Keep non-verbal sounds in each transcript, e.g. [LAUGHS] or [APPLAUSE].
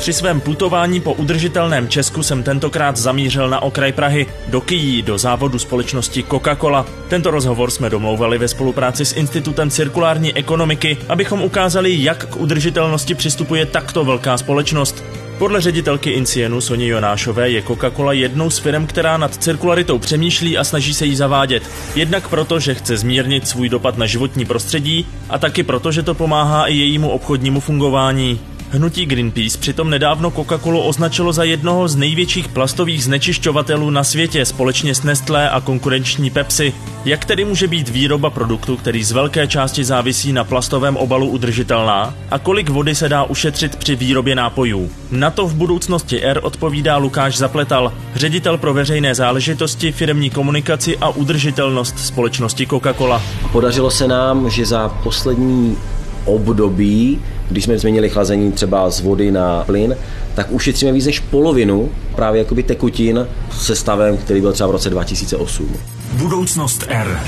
Při svém putování po udržitelném Česku jsem tentokrát zamířil na okraj Prahy, do Kyjí, do závodu společnosti Coca-Cola. Tento rozhovor jsme domlouvali ve spolupráci s Institutem cirkulární ekonomiky, abychom ukázali, jak k udržitelnosti přistupuje takto velká společnost. Podle ředitelky Incienu Soni Jonášové je Coca-Cola jednou z firm, která nad cirkularitou přemýšlí a snaží se jí zavádět. Jednak proto, že chce zmírnit svůj dopad na životní prostředí a taky proto, že to pomáhá i jejímu obchodnímu fungování. Hnutí Greenpeace přitom nedávno Coca-Colu označilo za jednoho z největších plastových znečišťovatelů na světě společně s Nestlé a konkurenční Pepsi. Jak tedy může být výroba produktu, který z velké části závisí na plastovém obalu udržitelná? A kolik vody se dá ušetřit při výrobě nápojů? Na to v budoucnosti R odpovídá Lukáš Zapletal, ředitel pro veřejné záležitosti, firmní komunikaci a udržitelnost společnosti Coca-Cola. Podařilo se nám, že za poslední období, když jsme změnili chlazení třeba z vody na plyn, tak ušetříme víc než polovinu právě jakoby tekutin se stavem, který byl třeba v roce 2008. Budoucnost R.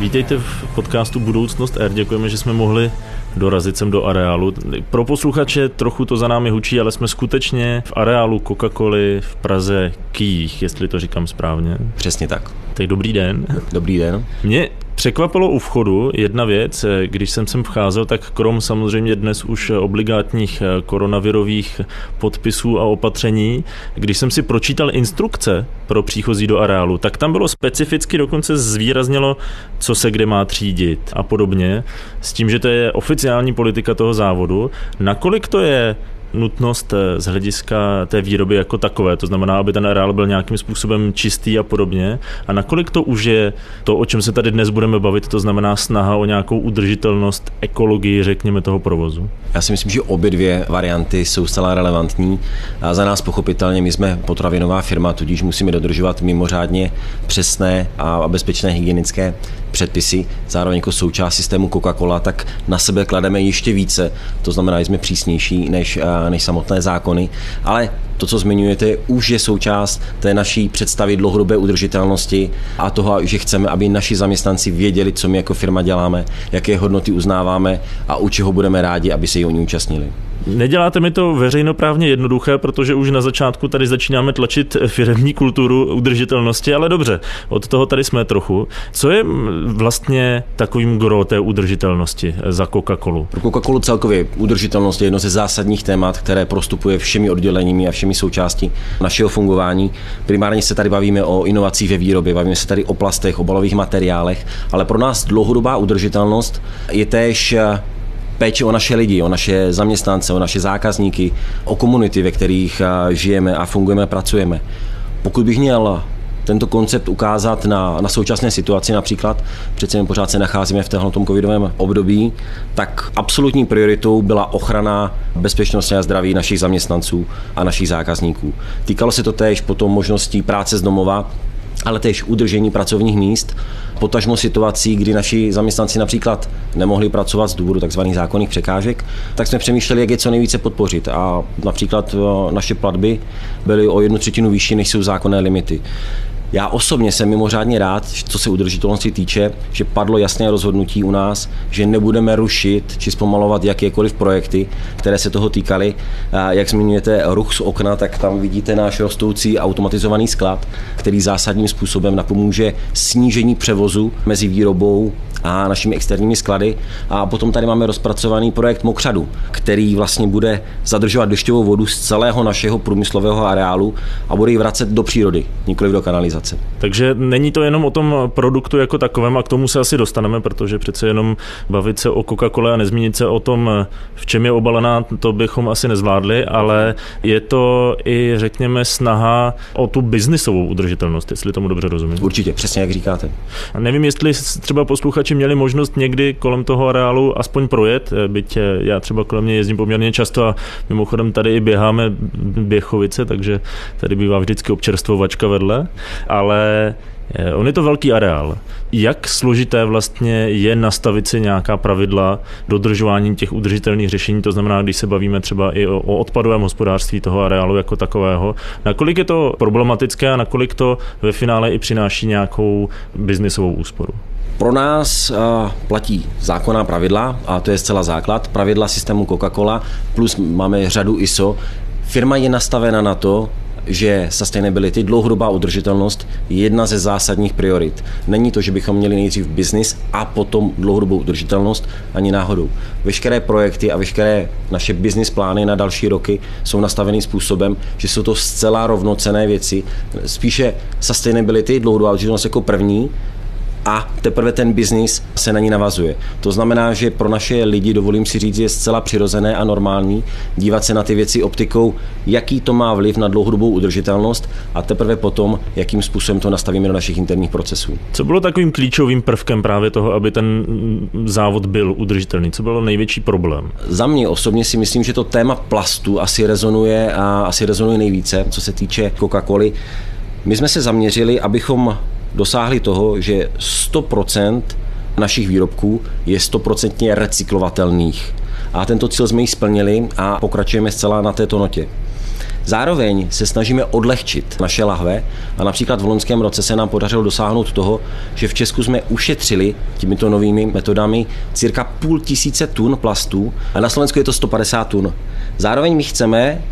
Vítejte v podcastu Budoucnost R. Děkujeme, že jsme mohli dorazit sem do areálu. Pro posluchače trochu to za námi hučí, ale jsme skutečně v areálu Coca-Coly v Praze Kýjich, jestli to říkám správně. Přesně tak. Tak dobrý den. Dobrý den. Mě překvapilo u vchodu jedna věc, když jsem sem vcházel, tak krom samozřejmě dnes už obligátních koronavirových podpisů a opatření, když jsem si pročítal instrukce pro příchozí do areálu, tak tam bylo specificky dokonce zvýraznělo, co se kde má třídit a podobně, s tím, že to je oficiální politika toho závodu. Nakolik to je nutnost eh, z hlediska té výroby jako takové, to znamená, aby ten areál byl nějakým způsobem čistý a podobně. A nakolik to už je to, o čem se tady dnes budeme bavit, to znamená snaha o nějakou udržitelnost, ekologii, řekněme, toho provozu? Já si myslím, že obě dvě varianty jsou zcela relevantní. A za nás pochopitelně, my jsme potravinová firma, tudíž musíme dodržovat mimořádně přesné a bezpečné hygienické předpisy, zároveň jako součást systému Coca-Cola, tak na sebe klademe ještě více. To znamená, že jsme přísnější než, eh, než samotné zákony. Ale to, co zmiňujete, už je součást té naší představy dlouhodobé udržitelnosti a toho, že chceme, aby naši zaměstnanci věděli, co my jako firma děláme, jaké hodnoty uznáváme a u čeho budeme rádi, aby se jí oni účastnili. Neděláte mi to veřejnoprávně jednoduché, protože už na začátku tady začínáme tlačit firmní kulturu udržitelnosti, ale dobře, od toho tady jsme trochu. Co je vlastně takovým gro té udržitelnosti za Coca-Colu? Pro Coca-Colu celkově udržitelnost je jedno ze zásadních témat, které prostupuje všemi odděleními a všemi součástí našeho fungování. Primárně se tady bavíme o inovacích ve výrobě, bavíme se tady o plastech, obalových materiálech, ale pro nás dlouhodobá udržitelnost je též péče o naše lidi, o naše zaměstnance, o naše zákazníky, o komunity, ve kterých žijeme a fungujeme pracujeme. Pokud bych měl tento koncept ukázat na, na současné situaci, například přece jen pořád se nacházíme v tomto covidovém období, tak absolutní prioritou byla ochrana bezpečnosti a zdraví našich zaměstnanců a našich zákazníků. Týkalo se to též potom možností práce z domova, ale též udržení pracovních míst, potažmo situací, kdy naši zaměstnanci například nemohli pracovat z důvodu tzv. zákonných překážek, tak jsme přemýšleli, jak je co nejvíce podpořit. A například eh, naše platby byly o jednu třetinu vyšší, než jsou zákonné limity. Já osobně jsem mimořádně rád, co se udržitelnosti týče, že padlo jasné rozhodnutí u nás, že nebudeme rušit či zpomalovat jakékoliv projekty, které se toho týkaly. Jak zmiňujete ruch z okna, tak tam vidíte náš rostoucí automatizovaný sklad, který zásadním způsobem napomůže snížení převozu mezi výrobou a našimi externími sklady. A potom tady máme rozpracovaný projekt Mokřadu, který vlastně bude zadržovat dešťovou vodu z celého našeho průmyslového areálu a bude ji vracet do přírody, nikoli do kanalizace. Takže není to jenom o tom produktu jako takovém a k tomu se asi dostaneme, protože přece jenom bavit se o Coca-Cola a nezmínit se o tom, v čem je obalená, to bychom asi nezvládli, ale je to i, řekněme, snaha o tu biznisovou udržitelnost, jestli tomu dobře rozumím. Určitě, přesně jak říkáte. A nevím, jestli třeba posluchači posluchači měli možnost někdy kolem toho areálu aspoň projet, eh, byť eh, já třeba kolem mě jezdím poměrně často a mimochodem tady i běháme Běchovice, takže tady bývá vždycky občerstvovačka vedle, ale eh, On je to velký areál. Jak složité vlastně je nastavit si nějaká pravidla dodržování těch udržitelných řešení, to znamená, když se bavíme třeba i o, o odpadovém hospodářství toho areálu jako takového, nakolik je to problematické a nakolik to ve finále i přináší nějakou biznisovou úsporu? Pro nás platí zákonná pravidla, a to je zcela základ, pravidla systému Coca-Cola, plus máme řadu ISO. Firma je nastavena na to, že sustainability, dlouhodobá udržitelnost, je jedna ze zásadních priorit. Není to, že bychom měli nejdřív biznis a potom dlouhodobou udržitelnost, ani náhodou. Veškeré projekty a veškeré naše business plány na další roky jsou nastaveny způsobem, že jsou to zcela rovnocené věci. Spíše sustainability, dlouhodobá udržitelnost jako první, a teprve ten biznis se na ní navazuje. To znamená, že pro naše lidi, dovolím si říct, je zcela přirozené a normální dívat se na ty věci optikou, jaký to má vliv na dlouhodobou udržitelnost a teprve potom, jakým způsobem to nastavíme do našich interních procesů. Co bylo takovým klíčovým prvkem právě toho, aby ten závod byl udržitelný? Co bylo největší problém? Za mě osobně si myslím, že to téma plastu asi rezonuje a asi rezonuje nejvíce, co se týče Coca-Coly. My jsme se zaměřili, abychom dosáhli toho, že 100% našich výrobků je 100% recyklovatelných. A tento cíl jsme ji splnili a pokračujeme zcela na této notě. Zároveň se snažíme odlehčit naše lahve a například v loňském roce se nám podařilo dosáhnout toho, že v Česku jsme ušetřili těmito novými metodami cirka půl tisíce tun plastů a na Slovensku je to 150 tun. Zároveň my chceme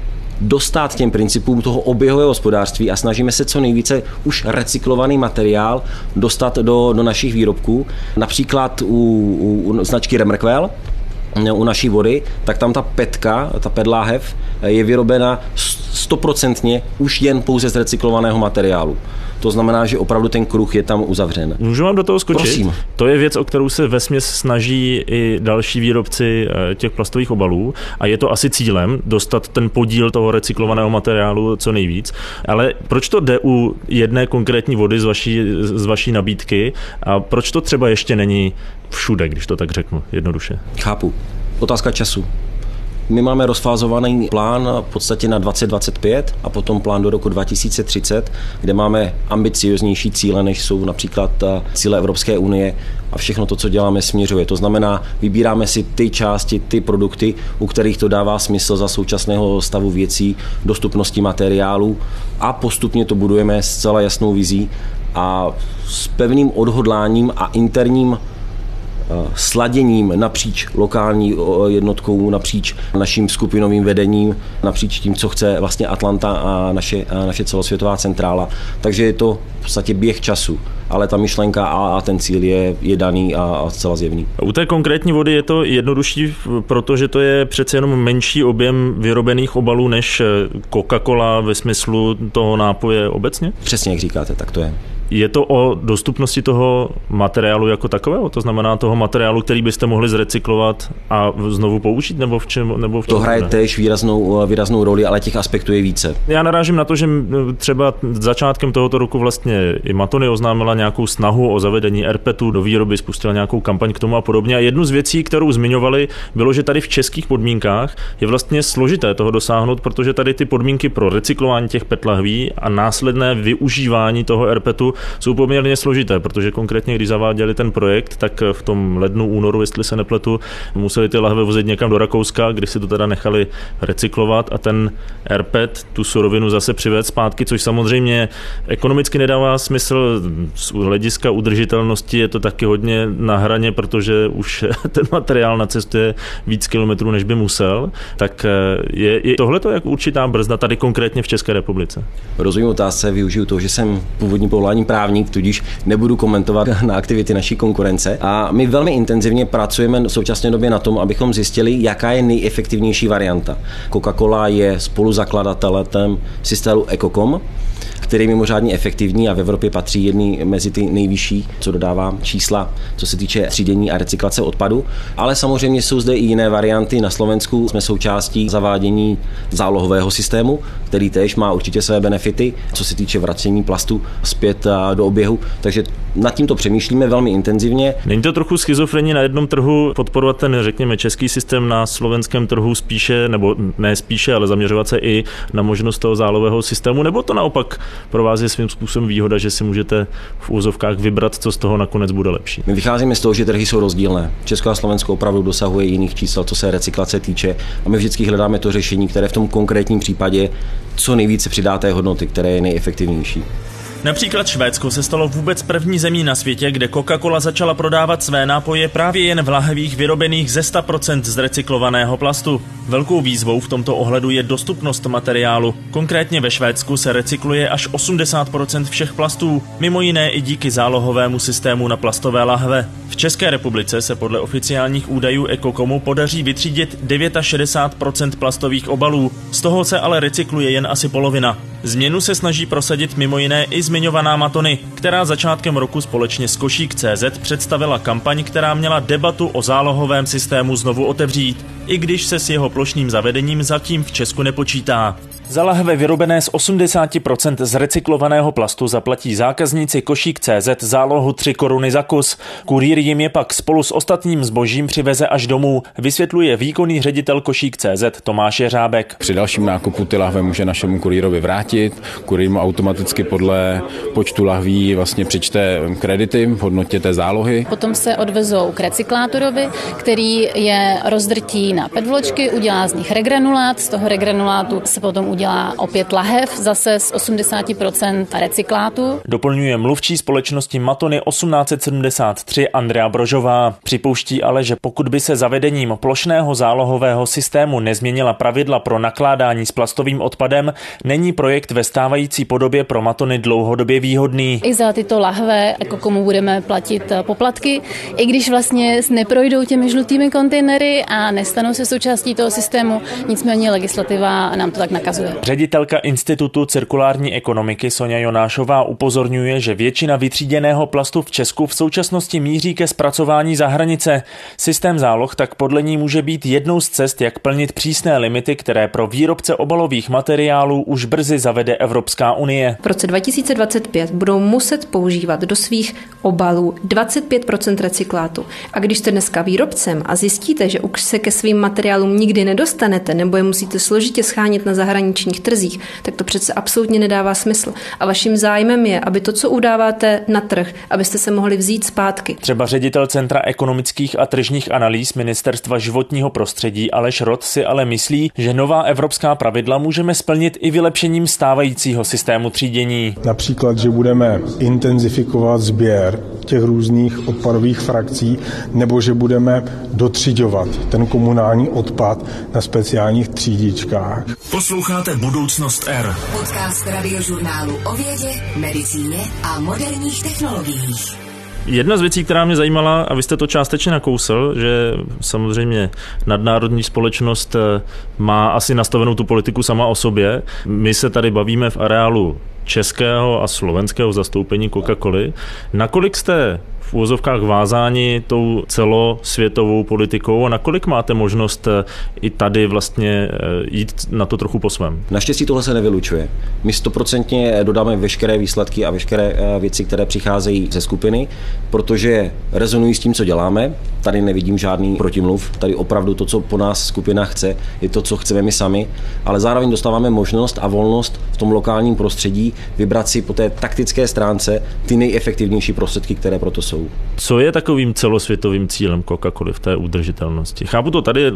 dostat těm principům toho oběhového hospodářství a snažíme se co nejvíce už recyklovaný materiál dostat do, do našich výrobků. Například u, u, u značky Remerquel, u naší vody, tak tam ta petka, ta pedláhev, je vyrobena stoprocentně už jen pouze z recyklovaného materiálu. To znamená, že opravdu ten kruh je tam uzavřen. Můžu vám do toho skočit? Prosím. To je věc, o kterou se vesměs snaží i další výrobci eh, těch plastových obalů a je to asi cílem dostat ten podíl toho recyklovaného materiálu co nejvíc. Ale proč to jde u jedné konkrétní vody z vaší, z vaší nabídky a proč to třeba ještě není všude, když to tak řeknu jednoduše? Chápu. Otázka času. My máme rozfázovaný plán v podstatě na 2025 a potom plán do roku 2030, kde máme ambicioznější cíle, než jsou například eh, cíle Evropské unie a všechno to, co děláme, směřuje. To znamená, vybíráme si ty části, ty produkty, u kterých to dává smysl za současného stavu věcí, dostupnosti materiálů a postupně to budujeme s celá jasnou vizí a s pevným odhodláním a interním sladěním napříč lokální jednotkou, napříč naším skupinovým vedením, napříč tím, co chce vlastně Atlanta a naše, a naše celosvětová centrála. Takže je to v podstatě běh času ale ta myšlenka a, a ten cíl je, je daný a, a zcela zjevný. U té konkrétní vody je to jednodušší, protože to je přece jenom menší objem vyrobených obalů než Coca-Cola ve smyslu toho nápoje obecně? Přesně jak říkáte, tak to je. Je to o dostupnosti toho materiálu jako takového? To znamená toho materiálu, který byste mohli zrecyklovat a znovu použít? Nebo v čem? Nebo v to hraje ne? též výraznou, výraznou roli, ale těch aspektů je více. Já narážím na to, že třeba začátkem tohoto roku vlastně i Matony oznámila nějakou snahu o zavedení RPETu do výroby, spustila nějakou kampaň k tomu a podobně. A jednu z věcí, kterou zmiňovali, bylo, že tady v českých podmínkách je vlastně složité toho dosáhnout, protože tady ty podmínky pro recyklování těch PET lahví a následné využívání toho RPETu jsou poměrně složité, protože konkrétně, když zaváděli ten projekt, tak v tom lednu, únoru, jestli se nepletu, museli ty lahve vozit někam do Rakouska, kde si to teda nechali recyklovat a ten RPET tu surovinu zase přivést zpátky, což samozřejmě ekonomicky nedává smysl. Z hlediska udržitelnosti je to taky hodně na hraně, protože už [LAUGHS] ten materiál na cestě víc kilometrů, než by musel. Tak je, je tohle to jak určitá brzda tady konkrétně v České republice? Rozumím otázce, využiju to, že jsem původní povoláním právník, tudíž nebudu komentovat na aktivity naší konkurence. A my velmi intenzivně pracujeme v současné době na tom, abychom zjistili, jaká je nejefektivnější varianta. Coca-Cola je spoluzakladatelem systému Ecocom, který je mimořádně efektivní a v Evropě patří jedný mezi ty nejvyšší, co dodává čísla, co se týče třídění a recyklace odpadu. Ale samozřejmě jsou zde i jiné varianty. Na Slovensku jsme součástí zavádění zálohového systému, který též má určitě své benefity, co se týče vracení plastu zpět do oběhu. Takže nad tímto přemýšlíme velmi intenzivně. Není to trochu schizofrení na jednom trhu podporovat ten, řekněme, český systém na slovenském trhu spíše, nebo ne spíše, ale zaměřovat se i na možnost toho zálového systému, nebo to naopak pro vás je svým způsobem výhoda, že si můžete v úzovkách vybrat, co z toho nakonec bude lepší. My vycházíme z toho, že trhy jsou rozdílné. Česko a Slovensko opravdu dosahuje jiných čísel, co se recyklace týče, a my vždycky hledáme to řešení, které v tom konkrétním případě co nejvíce přidá té hodnoty, které je nejefektivnější. Například Švédsko se stalo vůbec první zemí na světě, kde Coca-Cola začala prodávat své nápoje právě jen v lahvích vyrobených ze 100% z recyklovaného plastu. Velkou výzvou v tomto ohledu je dostupnost materiálu. Konkrétně ve Švédsku se recykluje až 80% všech plastů, mimo jiné i díky zálohovému systému na plastové lahve. V České republice se podle oficiálních údajů Ekokomu podaří vytřídit 69% plastových obalů, z toho se ale recykluje jen asi polovina. Změnu se snaží prosadit mimo jiné i zmiňovaná Matony, která začátkem roku společně s Košík CZ představila kampaň, která měla debatu o zálohovém systému znovu otevřít, i když se s jeho plošným zavedením zatím v Česku nepočítá. Za lahve vyrobené z 80% z recyklovaného plastu zaplatí zákazníci Košík CZ zálohu 3 koruny za kus. Kurýr jim je pak spolu s ostatním zbožím přiveze až domů, vysvětluje výkonný ředitel Košík CZ Tomáš Jeřábek. Při dalším nákupu ty lahve může našemu kurýrovi vrátit. Kurýr mu automaticky podle počtu lahví vlastně přičte kredity v hodnotě té zálohy. Potom se odvezou k recyklátorovi, který je rozdrtí na pedvločky, udělá z nich regranulátu. z toho regranulátu se potom udělá opět lahev, zase z 80% recyklátu. Doplňuje mluvčí společnosti Matony 1873 Andrea Brožová. Připouští ale, že pokud by se zavedením plošného zálohového systému nezměnila pravidla pro nakládání s plastovým odpadem, není projekt ve stávající podobě pro Matony dlouhodobě výhodný. I za tyto lahve, jako komu budeme platit poplatky, i když vlastně neprojdou těmi žlutými kontejnery a nestanou se součástí toho systému, nicméně legislativa nám to tak nakazuje. Ředitelka Institutu cirkulární ekonomiky Sonja Jonášová upozorňuje, že většina vytříděného plastu v Česku v současnosti míří ke zpracování za hranice. Systém záloh tak podle ní může být jednou z cest, jak plnit přísné limity, které pro výrobce obalových materiálů už brzy zavede Evropská unie. V roce 2025 budou muset používat do svých obalů 25% recyklátu. A když jste dneska výrobcem a zjistíte, že už se ke svým materiálům nikdy nedostanete nebo je musíte složitě schánit na zahraničních trzích, tak to přece absolutně nedává smysl. A vaším zájmem je, aby to, co udáváte na trh, abyste se mohli vzít zpátky. Třeba ředitel Centra ekonomických a tržních analýz Ministerstva životního prostředí Aleš Rod si ale myslí, že nová evropská pravidla můžeme splnit i vylepšením stávajícího systému třídění. Například, že budeme intenzifikovat sběr těch různých odpadových frakcí, nebo že budeme dotřiďovat ten komunální odpad na speciálních třídičkách. Posloucháte Posloucháte Budoucnost R. Podcast radiožurnálu o vědě, medicíně a moderních technologiích. Jedna z věcí, která mě zajímala, a vy jste to částečně nakousl, že samozřejmě nadnárodní společnost eh, má asi nastavenou tu politiku sama o sobě. My se tady bavíme v areálu českého a slovenského zastoupení Coca-Coly. Nakolik jste v úvozovkách vázáni tou celosvětovou politikou a nakolik máte možnost eh, i tady vlastně eh, jít na to trochu po svém? Naštěstí tohle se nevylučuje. My stoprocentně dodáme veškeré výsledky a veškeré eh, věci, které přicházejí ze skupiny, protože rezonují s tím, co děláme. Tady nevidím žádný protimluv. Tady opravdu to, co po nás skupina chce, je to, co chceme my sami, ale zároveň dostáváme možnost a volnost v tom lokálním prostředí vybrat si po té taktické stránce ty nejefektivnější prostředky, které proto jsou. Co je takovým celosvětovým cílem Coca-Coly v té udržitelnosti? Chápu to tady,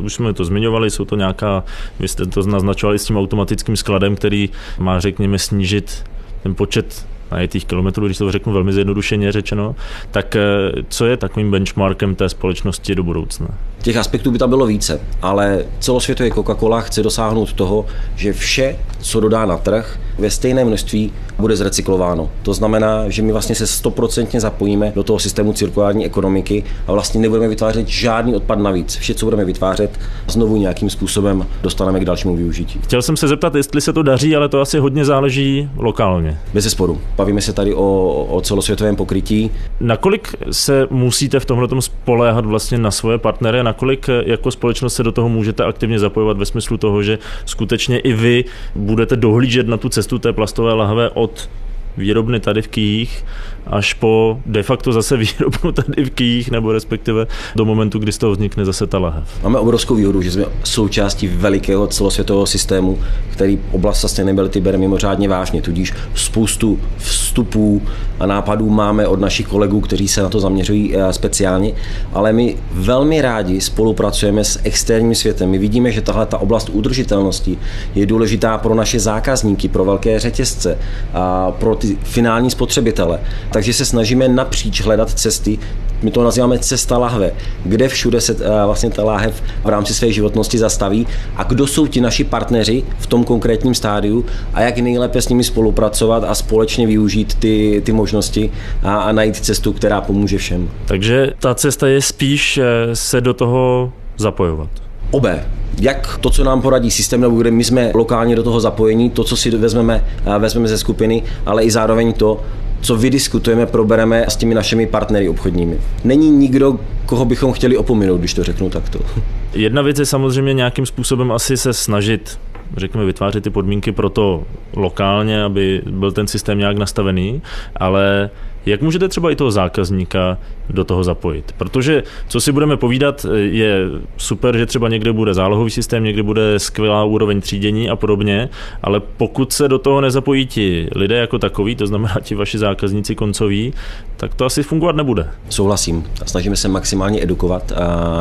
už jsme to zmiňovali, jsou to nějaká, vy jste to naznačovali s tím automatickým skladem, který má, řekněme, snížit ten počet najetých kilometrů, když to řeknu velmi zjednodušeně řečeno, tak eh, co je takovým benchmarkem té společnosti do budoucna? Těch aspektů by tam bylo více, ale celosvětově Coca-Cola chce dosáhnout toho, že vše, co dodá na trh, ve stejné množství bude zrecyklováno. To znamená, že my vlastně se stoprocentně zapojíme do toho systému cirkulární ekonomiky a vlastně nebudeme vytvářet žádný odpad navíc. Vše, co budeme vytvářet, znovu nějakým způsobem dostaneme k dalšímu využití. Chtěl jsem se zeptat, jestli se to daří, ale to asi hodně záleží lokálně. Bez sporu. Bavíme se tady o, o celosvětovém pokrytí. Nakolik se musíte v tomhle spoléhat vlastně na svoje partnery, nakolik jako společnost se do toho můžete aktivně zapojovat ve smyslu toho, že skutečně i vy budete dohlížet na tu cestu té plastové lahve od výrobny tady v Kijích až po de facto zase [LAUGHS] výrobnu tady v Kijích, nebo respektive do momentu, kdy z toho vznikne zase ta lahev. Máme obrovskou výhodu, že jsme součástí velikého celosvětového systému, který oblast sustainability bere mimořádně vážně, tudíž spoustu vstupů a nápadů máme od našich kolegů, kteří se na to zaměřují eh, speciálně, ale my velmi rádi spolupracujeme s externím světem. My vidíme, že tahle ta oblast udržitelnosti je důležitá pro naše zákazníky, pro velké řetězce, a pro ty finální spotřebitele. Takže se snažíme napříč hledat cesty, my to nazýváme cesta lahve, kde všude se eh, vlastně ta láhev v rámci své životnosti zastaví a kdo jsou ti naši partneři v tom konkrétním stádiu a jak nejlépe s nimi spolupracovat a společně využít ty, ty možnosti a, a najít cestu, která pomůže všem. Takže ta cesta je spíš eh, se do toho zapojovat. Obé. Jak to, co nám poradí systém, nebo kde my jsme lokálně do toho zapojení, to, co si vezmeme, eh, vezmeme ze skupiny, ale i zároveň to, co vydiskutujeme, probereme s těmi našimi partnery obchodními. Není nikdo, koho bychom chtěli opominout, když to řeknu takto. [LAUGHS] Jedna věc je samozřejmě nějakým způsobem asi se snažit řekněme, vytvářet ty podmínky pro to lokálně, aby byl ten systém nějak nastavený, ale jak můžete třeba i toho zákazníka do toho zapojit? Protože, co si budeme povídat, je super, že třeba někde bude zálohový systém, někde bude skvělá úroveň třídění a podobně, ale pokud se do toho nezapojí ti lidé jako takový, to znamená ti vaši zákazníci koncoví, tak to asi fungovat nebude. Souhlasím. Snažíme se maximálně edukovat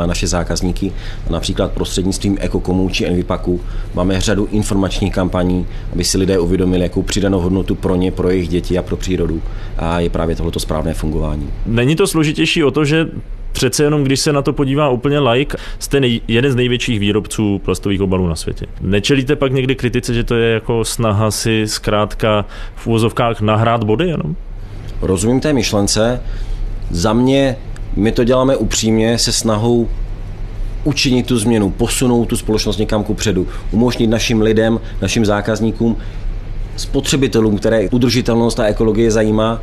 naše zákazníky, například prostřednictvím EcoComu či Envipaku. Máme řadu informačních kampaní, aby si lidé uvědomili, jakou přidanou hodnotu pro ně, pro jejich děti a pro přírodu a je právě právě tohleto správné fungování. Není to složitější o to, že Přece jenom, když se na to podívá úplně like, jste nej, jeden z největších výrobců plastových obalů na světě. Nečelíte pak někdy kritice, že to je jako snaha si zkrátka v úvozovkách nahrát body jenom? Rozumím té myšlence. Za mě my to děláme upřímně se snahou učinit tu změnu, posunout tu společnost někam ku předu, umožnit našim lidem, našim zákazníkům, spotřebitelům, které udržitelnost a ekologie zajímá,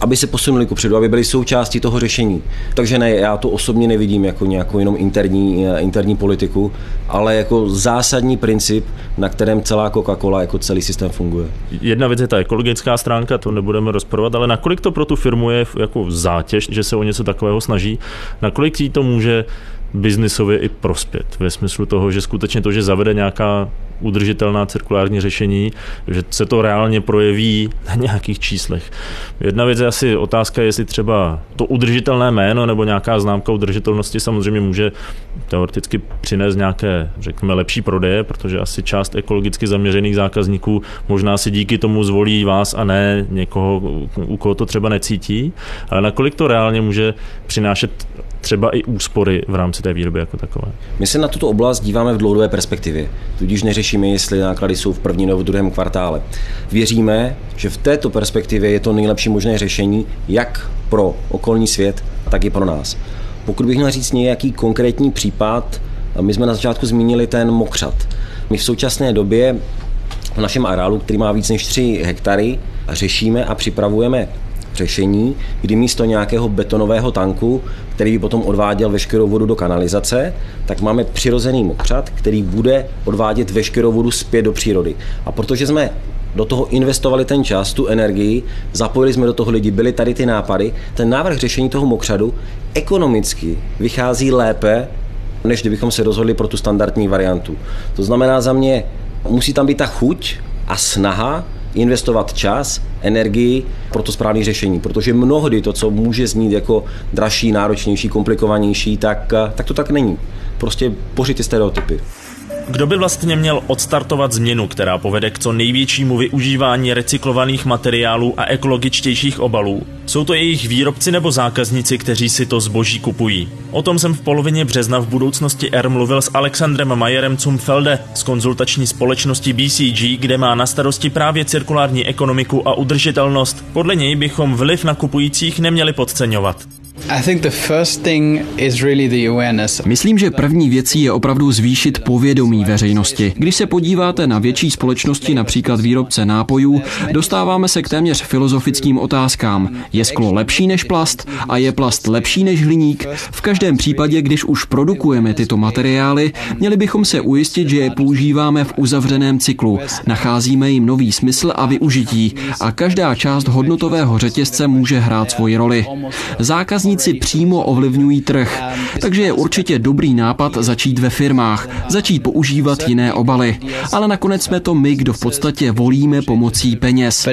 aby se posunuli kupředu, aby byli součástí toho řešení. Takže ne, já to osobně nevidím jako nějakou jenom interní, eh, interní politiku, ale jako zásadní princip, na kterém celá Coca-Cola jako celý systém funguje. Jedna věc je ta ekologická stránka, to nebudeme rozporovat, ale nakolik to pro tu firmu je jako zátěž, že se o něco takového snaží, nakolik jí to může biznisově i prospět. Ve smyslu toho, že skutečně to, že zavede nějaká udržitelná cirkulární řešení, že se to reálně projeví na nějakých číslech. Jedna věc je asi otázka, jestli třeba to udržitelné jméno nebo nějaká známka udržitelnosti samozřejmě může teoreticky přinést nějaké, řekněme, lepší prodeje, protože asi část ekologicky zaměřených zákazníků možná si díky tomu zvolí vás a ne někoho, u koho to třeba necítí, ale nakolik to reálně může přinášet třeba i úspory v rámci té výroby jako takové. My se na tuto oblast díváme v dlouhodobé perspektivě, tudíž neřešíme, jestli náklady jsou v prvním nebo v druhém kvartále. Věříme, že v této perspektivě je to nejlepší možné řešení jak pro okolní svět, tak i pro nás. Pokud bych měl říct nějaký konkrétní případ, my jsme na začátku zmínili ten mokřat. My v současné době v našem areálu, který má víc než 3 hektary, řešíme a připravujeme řešení, kdy místo nějakého betonového tanku, který by potom odváděl veškerou vodu do kanalizace, tak máme přirozený mokřad, který bude odvádět veškerou vodu zpět do přírody. A protože jsme do toho investovali ten čas, tu energii, zapojili jsme do toho lidi, byly tady ty nápady, ten návrh řešení toho mokřadu ekonomicky vychází lépe, než kdybychom se rozhodli pro tu standardní variantu. To znamená za mě, musí tam být ta chuť a snaha investovat čas, energii pro to správné řešení, protože mnohdy to, co může znít jako dražší, náročnější, komplikovanější, tak, tak to tak není. Prostě pořiďte stereotypy. Kdo by vlastně měl odstartovat změnu, která povede k co největšímu využívání recyklovaných materiálů a ekologičtějších obalů? Jsou to jejich výrobci nebo zákazníci, kteří si to zboží kupují? O tom jsem v polovině března v budoucnosti R mluvil s Alexandrem Majerem Cumfelde z konzultační společnosti BCG, kde má na starosti právě cirkulární ekonomiku a udržitelnost. Podle něj bychom vliv na kupujících neměli podceňovat. Myslím, že první věcí je opravdu zvýšit povědomí veřejnosti. Když se podíváte na větší společnosti, například výrobce nápojů, dostáváme se k téměř filozofickým otázkám. Je sklo lepší než plast a je plast lepší než hliník? V každém případě, když už produkujeme tyto materiály, měli bychom se ujistit, že je používáme v uzavřeném cyklu. Nacházíme jim nový smysl a využití a každá část hodnotového řetězce může hrát svoji roli. Zákaz zákazníci přímo ovlivňují trh. Takže je určitě dobrý nápad začít ve firmách, začít používat jiné obaly. Ale nakonec jsme to my, kdo v podstatě volíme pomocí peněz.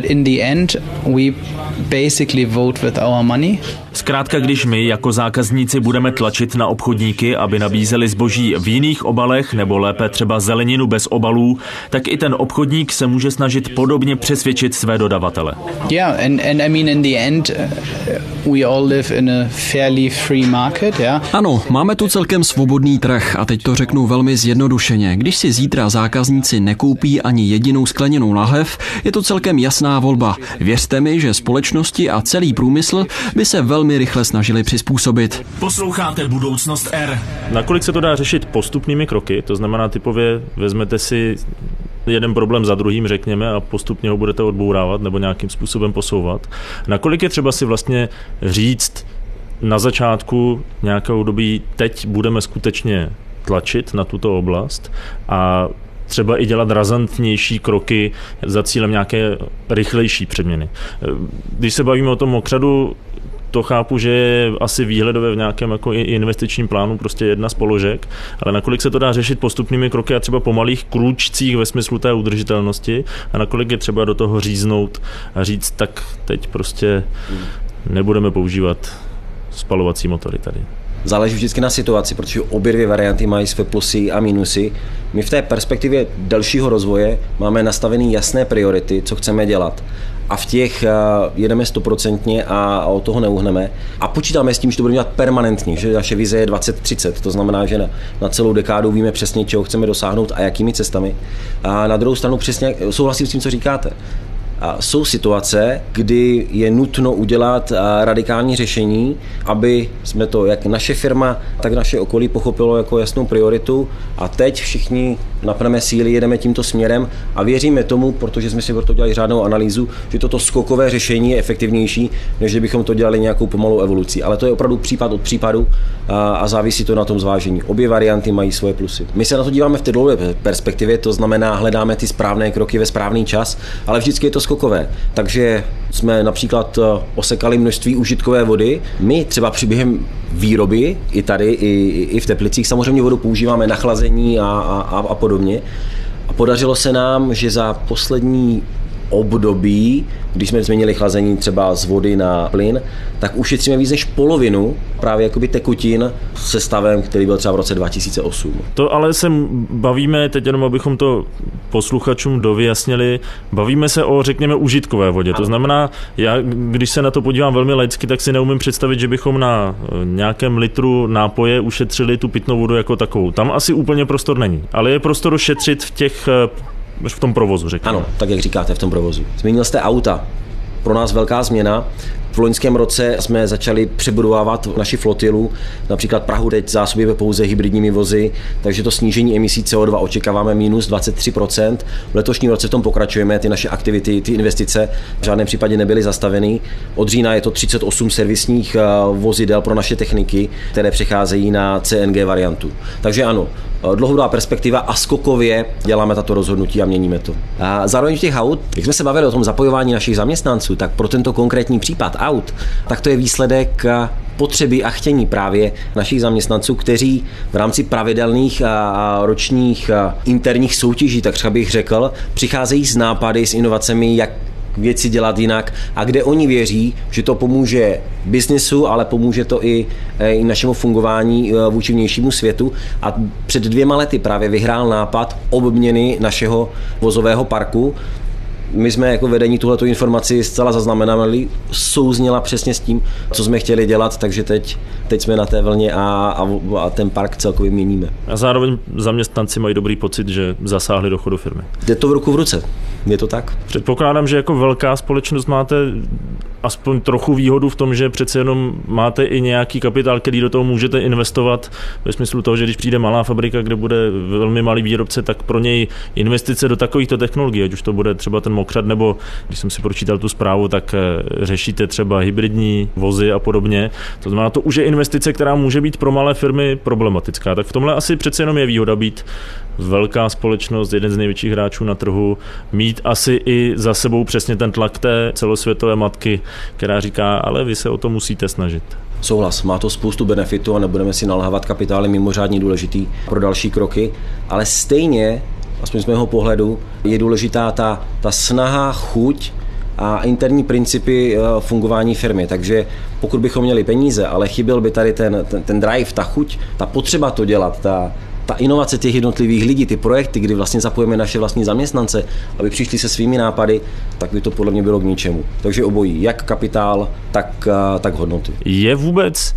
Zkrátka, když my jako zákazníci budeme tlačit na obchodníky, aby nabízeli zboží v jiných obalech nebo lépe třeba zeleninu bez obalů, tak i ten obchodník se může snažit podobně přesvědčit své dodavatele. Yeah, and, and I mean in the end uh, we all live in a fairly free market, yeah? Ano, máme tu celkem svobodný trh a teď to řeknu velmi zjednodušeně. Když si zítra zákazníci nekoupí ani jedinou skleněnou lahev, je to celkem jasná volba. Věřte mi, že společnosti a celý průmysl by se velmi rychle snažili přizpůsobit. Posloucháte Budoucnost R. Nakolik se to dá řešit postupnými kroky, to znamená typově vezmete si jeden problém za druhým, řekněme, a postupně ho budete odbourávat nebo nějakým způsobem posouvat. Nakolik je třeba si vlastně říct na začátku nějakého doby, teď budeme skutečně tlačit na tuto oblast a třeba i dělat razantnější kroky za cílem nějaké rychlejší přeměny. Když se bavíme o tom okřadu, to chápu, že je asi výhledové v nějakém jako investičním plánu prostě jedna z položek, ale nakolik se to dá řešit postupnými kroky a třeba po malých krůčcích ve smyslu té udržitelnosti a nakolik je třeba do toho říznout a říct, tak teď prostě nebudeme používat spalovací motory tady. Záleží vždycky na situaci, protože obě dvě varianty mají své plusy a minusy. My v té perspektivě dalšího rozvoje máme nastavené jasné priority, co chceme dělat. A v těch eh, jedeme stoprocentně a od toho neuhneme. A počítáme s tím, že to budeme dělat permanentně, že naše vize je 2030. To znamená, že na, na celou dekádu víme přesně, čeho chceme dosáhnout a jakými cestami. A na druhou stranu přesně souhlasím s tím, co říkáte jsou situace, kdy je nutno udělat radikální řešení, aby jsme to, jak naše firma, tak naše okolí pochopilo jako jasnou prioritu a teď všichni napneme síly, jedeme tímto směrem a věříme tomu, protože jsme si proto dělali řádnou analýzu, že toto skokové řešení je efektivnější, než kdybychom to dělali nějakou pomalou evolucí. Ale to je opravdu případ od případu a, a závisí to na tom zvážení. Obě varianty mají svoje plusy. My se na to díváme v té dlouhé perspektivě, to znamená, hledáme ty správné kroky ve správný čas, ale vždycky je to skokové. Takže jsme například eh, osekali množství užitkové vody. My třeba při během výroby, i tady, i, i v Teplicích, samozřejmě vodu používáme na chlazení a, a, a podobně. A podařilo se nám, že za poslední období, když jsme změnili chlazení třeba z vody na plyn, tak ušetříme víc než polovinu právě jakoby tekutin se stavem, který byl třeba v roce 2008. To ale se bavíme, teď jenom abychom to posluchačům dovyjasnili, bavíme se o, řekněme, užitkové vodě. To znamená, já, když se na to podívám velmi laicky, tak si neumím představit, že bychom na eh, nějakém litru nápoje ušetřili tu pitnou vodu jako takovou. Tam asi úplně prostor není, ale je prostor šetřit v těch eh, v tom provozu, řekněme. Ano, tak jak říkáte, v tom provozu. Zmínil jste auta. Pro nás velká změna. V loňském roce jsme začali přebudovávat naši flotilu, například Prahu teď zásobíme pouze hybridními vozy, takže to snížení emisí CO2 očekáváme minus 23%. V letošním roce v tom pokračujeme, ty naše aktivity, ty investice v žádném případě nebyly zastaveny. Od října je to 38 servisních eh, vozidel pro naše techniky, které přecházejí na CNG variantu. Takže ano, eh, dlouhodobá perspektiva a skokově děláme tato rozhodnutí a měníme to. A zároveň v těch aut, jak jsme se bavili o tom zapojování našich zaměstnanců, tak pro tento konkrétní případ aut, tak to je výsledek eh, potřeby a chtění právě našich zaměstnanců, kteří v rámci pravidelných a ročních interních soutěží, tak třeba bych řekl, přicházejí s nápady, s inovacemi, jak věci dělat jinak a kde oni věří, že to pomůže biznesu, ale pomůže to i, eh, i našemu fungování eh, vůči vnějšímu světu. A před dvěma lety právě vyhrál nápad obměny našeho vozového parku, my jsme jako vedení tuhleto informaci zcela zaznamenali, souzněla přesně s tím, co jsme chtěli dělat, takže teď, teď jsme na té vlně a, a, a ten park celkově měníme. A zároveň zaměstnanci mají dobrý pocit, že zasáhli do chodu firmy. Jde to v ruku v ruce. Je to tak? Předpokládám, že jako velká společnost máte aspoň trochu výhodu v tom, že přece jenom máte i nějaký kapitál, který do toho můžete investovat ve smyslu toho, že když přijde malá fabrika, kde bude velmi malý výrobce, tak pro něj investice do takovýchto technologií, ať už to bude třeba ten mokřad, nebo když jsem si pročítal tu zprávu, tak eh, řešíte třeba hybridní vozy a podobně. To znamená, to už je investice, která může být pro malé firmy problematická. Tak v tomhle asi přece jenom je výhoda být velká společnost, jeden z největších hráčů na trhu, mít asi i za sebou přesně ten tlak té celosvětové matky, která říká, ale vy se o to musíte snažit. Souhlas, má to spoustu benefitů a nebudeme si nalhávat kapitály mimořádně důležitý pro další kroky, ale stejně, aspoň z mého pohledu, je důležitá ta, ta snaha, chuť a interní principy eh, fungování firmy. Takže pokud bychom měli peníze, ale chyběl by tady ten, ten, ten drive, ta chuť, ta potřeba to dělat, ta, ta inovace těch jednotlivých lidí, ty projekty, kdy vlastně zapojíme naše vlastní zaměstnance, aby přišli se svými nápady, tak by to podle mě bylo k ničemu. Takže obojí, jak kapitál, tak, eh, tak hodnoty. Je vůbec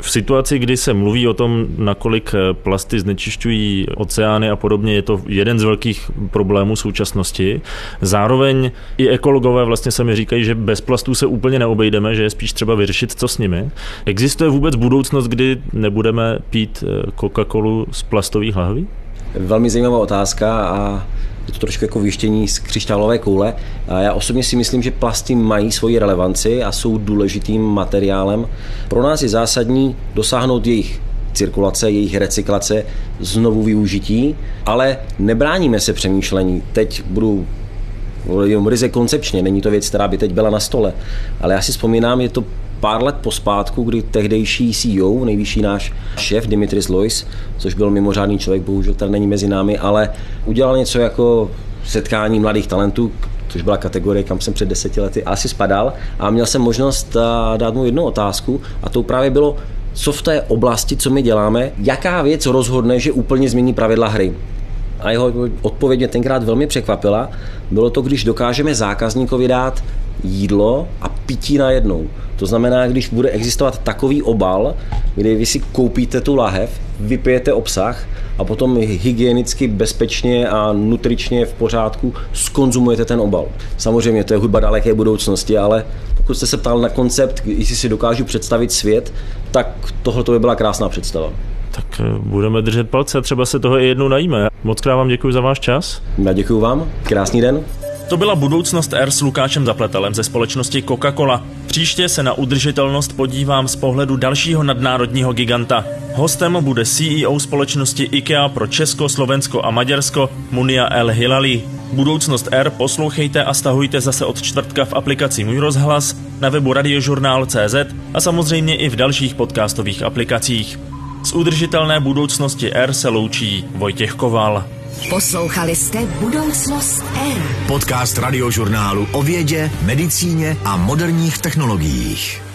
v situaci, kdy se mluví o tom, nakolik eh, plasty znečišťují oceány a podobně, je to jeden z velkých problémů současnosti. Zároveň i ekologové vlastně sami říkají, že bez plastů se úplně neobejdeme, že je spíš třeba vyřešit, co s nimi. Existuje vůbec budoucnost, kdy nebudeme pít eh, Coca-Colu z plastových lahví? Velmi zajímavá otázka a je to trošku jako věštění z křišťálové koule. A já osobně si myslím, že plasty mají svoji relevanci a jsou důležitým materiálem. Pro nás je zásadní dosáhnout jejich cirkulace, jejich recyklace, znovu využití, ale nebráníme se přemýšlení. Teď budu jenom ryze koncepčně, není to věc, která by teď byla na stole, ale já si vzpomínám, je to pár let pospátku, kdy tehdejší CEO, nejvyšší náš šéf Dimitris Lois, což byl mimořádný člověk, bohužel tady není mezi námi, ale udělal něco jako setkání mladých talentů, což byla kategorie, kam jsem před deseti lety asi spadal a měl jsem možnost dát mu jednu otázku a to právě bylo, co v té oblasti, co my děláme, jaká věc rozhodne, že úplně změní pravidla hry. A jeho odpověď mě tenkrát velmi překvapila. Bylo to, když dokážeme zákazníkovi dát jídlo a pití najednou. To znamená, když bude existovat takový obal, kdy vy si koupíte tu lahev, vypijete obsah a potom hygienicky, bezpečně a nutričně v pořádku skonzumujete ten obal. Samozřejmě to je hudba daleké budoucnosti, ale pokud jste se ptal na koncept, jestli si dokážu představit svět, tak tohle by byla krásná představa. Tak eh, budeme držet palce, třeba se toho i jednou najíme. Moc krát vám děkuji za váš čas. Já děkuji vám, krásný den. To byla budoucnost R s Lukášem Zapletelem ze společnosti Coca-Cola. Příště se na udržitelnost podívám z pohledu dalšího nadnárodního giganta. Hostem bude CEO společnosti IKEA pro Česko, Slovensko a Maďarsko Munia El Hilali. Budoucnost R poslouchejte a stahujte zase od čtvrtka v aplikaci Můj rozhlas, na webu radiožurnál.cz a samozřejmě i v dalších podcastových aplikacích. Z udržitelné budoucnosti R se loučí Vojtěch Koval. Poslouchali jste Budoucnost R. Podcast radiožurnálu o vědě, medicíně a moderních technologiích.